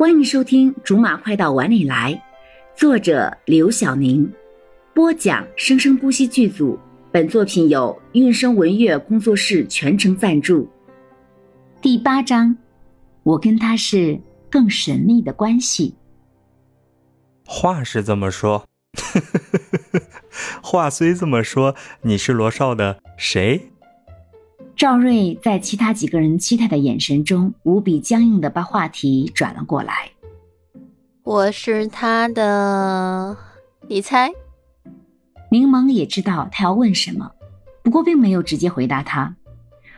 欢迎收听《竹马快到碗里来》，作者刘晓宁，播讲生生不息剧组。本作品由韵声文乐工作室全程赞助。第八章，我跟他是更神秘的关系。话是这么说，话虽这么说，你是罗少的谁？赵瑞在其他几个人期待的眼神中，无比僵硬的把话题转了过来。我是他的，你猜？柠檬也知道他要问什么，不过并没有直接回答他，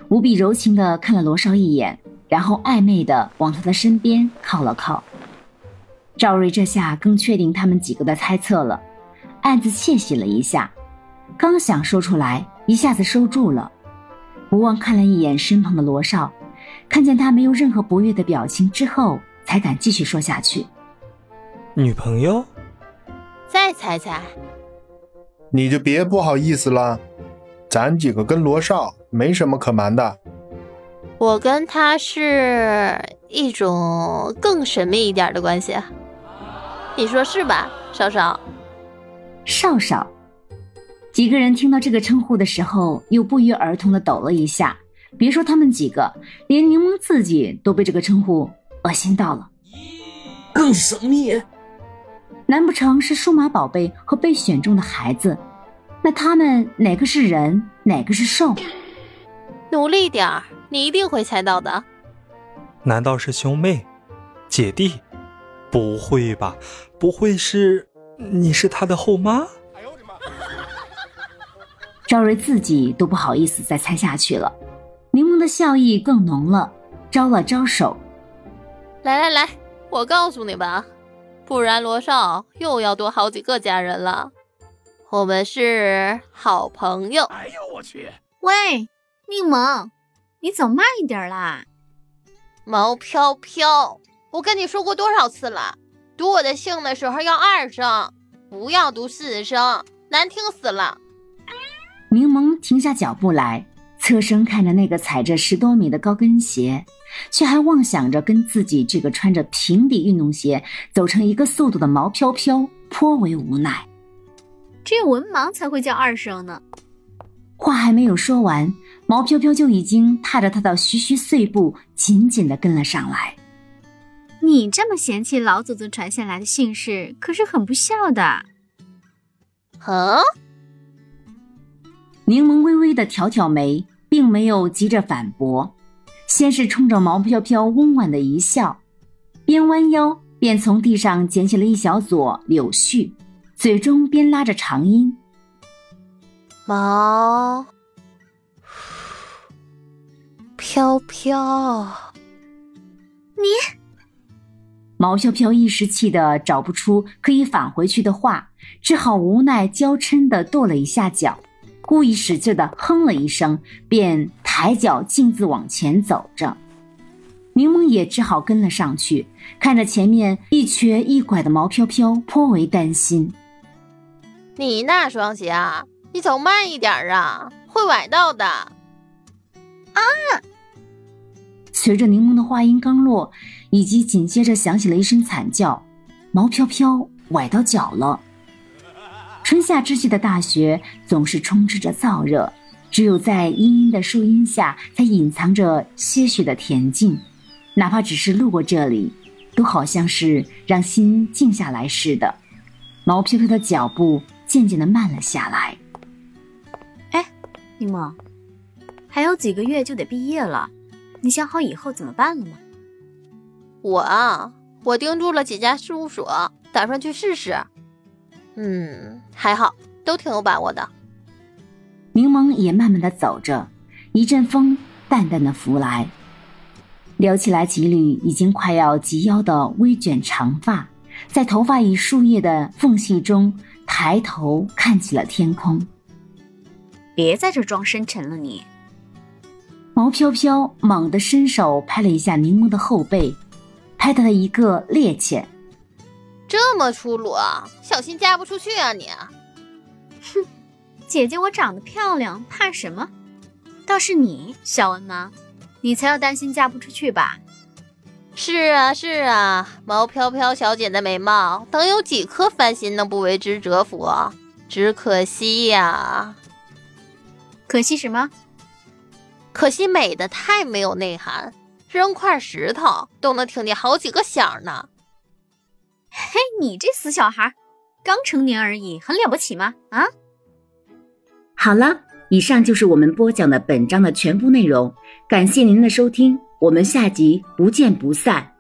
无比柔情的看了罗少一眼，然后暧昧的往他的身边靠了靠。赵瑞这下更确定他们几个的猜测了，暗自窃喜了一下，刚想说出来，一下子收住了。不忘看了一眼身旁的罗少，看见他没有任何不悦的表情之后，才敢继续说下去。女朋友？再猜猜。你就别不好意思了，咱几个跟罗少没什么可瞒的。我跟他是一种更神秘一点的关系，你说是吧，少少？少少。几个人听到这个称呼的时候，又不约而同的抖了一下。别说他们几个，连柠檬自己都被这个称呼恶心到了。更神秘？难不成是数码宝贝和被选中的孩子？那他们哪个是人，哪个是兽？努力点儿，你一定会猜到的。难道是兄妹、姐弟？不会吧？不会是你是他的后妈？赵瑞自己都不好意思再猜下去了，柠檬的笑意更浓了，招了招手：“来来来，我告诉你吧，不然罗少又要多好几个家人了。我们是好朋友。”哎呦我去！喂，柠檬，你走慢一点啦！毛飘飘，我跟你说过多少次了，读我的姓的时候要二声，不要读四声，难听死了。柠檬停下脚步来，侧身看着那个踩着十多米的高跟鞋，却还妄想着跟自己这个穿着平底运动鞋走成一个速度的毛飘飘，颇为无奈。只有文盲才会叫二声呢。话还没有说完，毛飘飘就已经踏着他的徐徐碎步，紧紧的跟了上来。你这么嫌弃老祖宗传下来的姓氏，可是很不孝的。嗯？柠檬微微的挑挑眉，并没有急着反驳，先是冲着毛飘飘温婉的一笑，边弯腰便从地上捡起了一小撮柳絮，嘴中边拉着长音：“毛飘飘，你。”毛飘飘一时气得找不出可以返回去的话，只好无奈娇嗔的跺了一下脚。故意使劲的哼了一声，便抬脚径自往前走着。柠檬也只好跟了上去，看着前面一瘸一拐的毛飘飘，颇为担心。你那双鞋啊，你走慢一点啊，会崴到的。啊！随着柠檬的话音刚落，以及紧接着响起了一声惨叫，毛飘飘崴到脚了。春夏之际的大学总是充斥着燥热，只有在阴阴的树荫下，才隐藏着些许的恬静。哪怕只是路过这里，都好像是让心静下来似的。毛飘飘的脚步渐渐的慢了下来。哎，柠檬，还有几个月就得毕业了，你想好以后怎么办了吗？我啊，我盯住了几家事务所，打算去试试。嗯，还好，都挺有把握的。柠檬也慢慢的走着，一阵风淡淡的拂来，撩起来几缕已经快要及腰的微卷长发，在头发与树叶的缝隙中抬头看起了天空。别在这装深沉了，你。毛飘飘猛地伸手拍了一下柠檬的后背，拍他的一个趔趄。这么粗鲁啊，小心嫁不出去啊你！哼，姐姐我长得漂亮，怕什么？倒是你，小文盲，你才要担心嫁不出去吧？是啊是啊，毛飘飘小姐的美貌，能有几颗凡心能不为之折服？只可惜呀，可惜什么？可惜美的太没有内涵，扔块石头都能听见好几个响呢。嘿，你这死小孩，刚成年而已，很了不起吗？啊？好了，以上就是我们播讲的本章的全部内容，感谢您的收听，我们下集不见不散。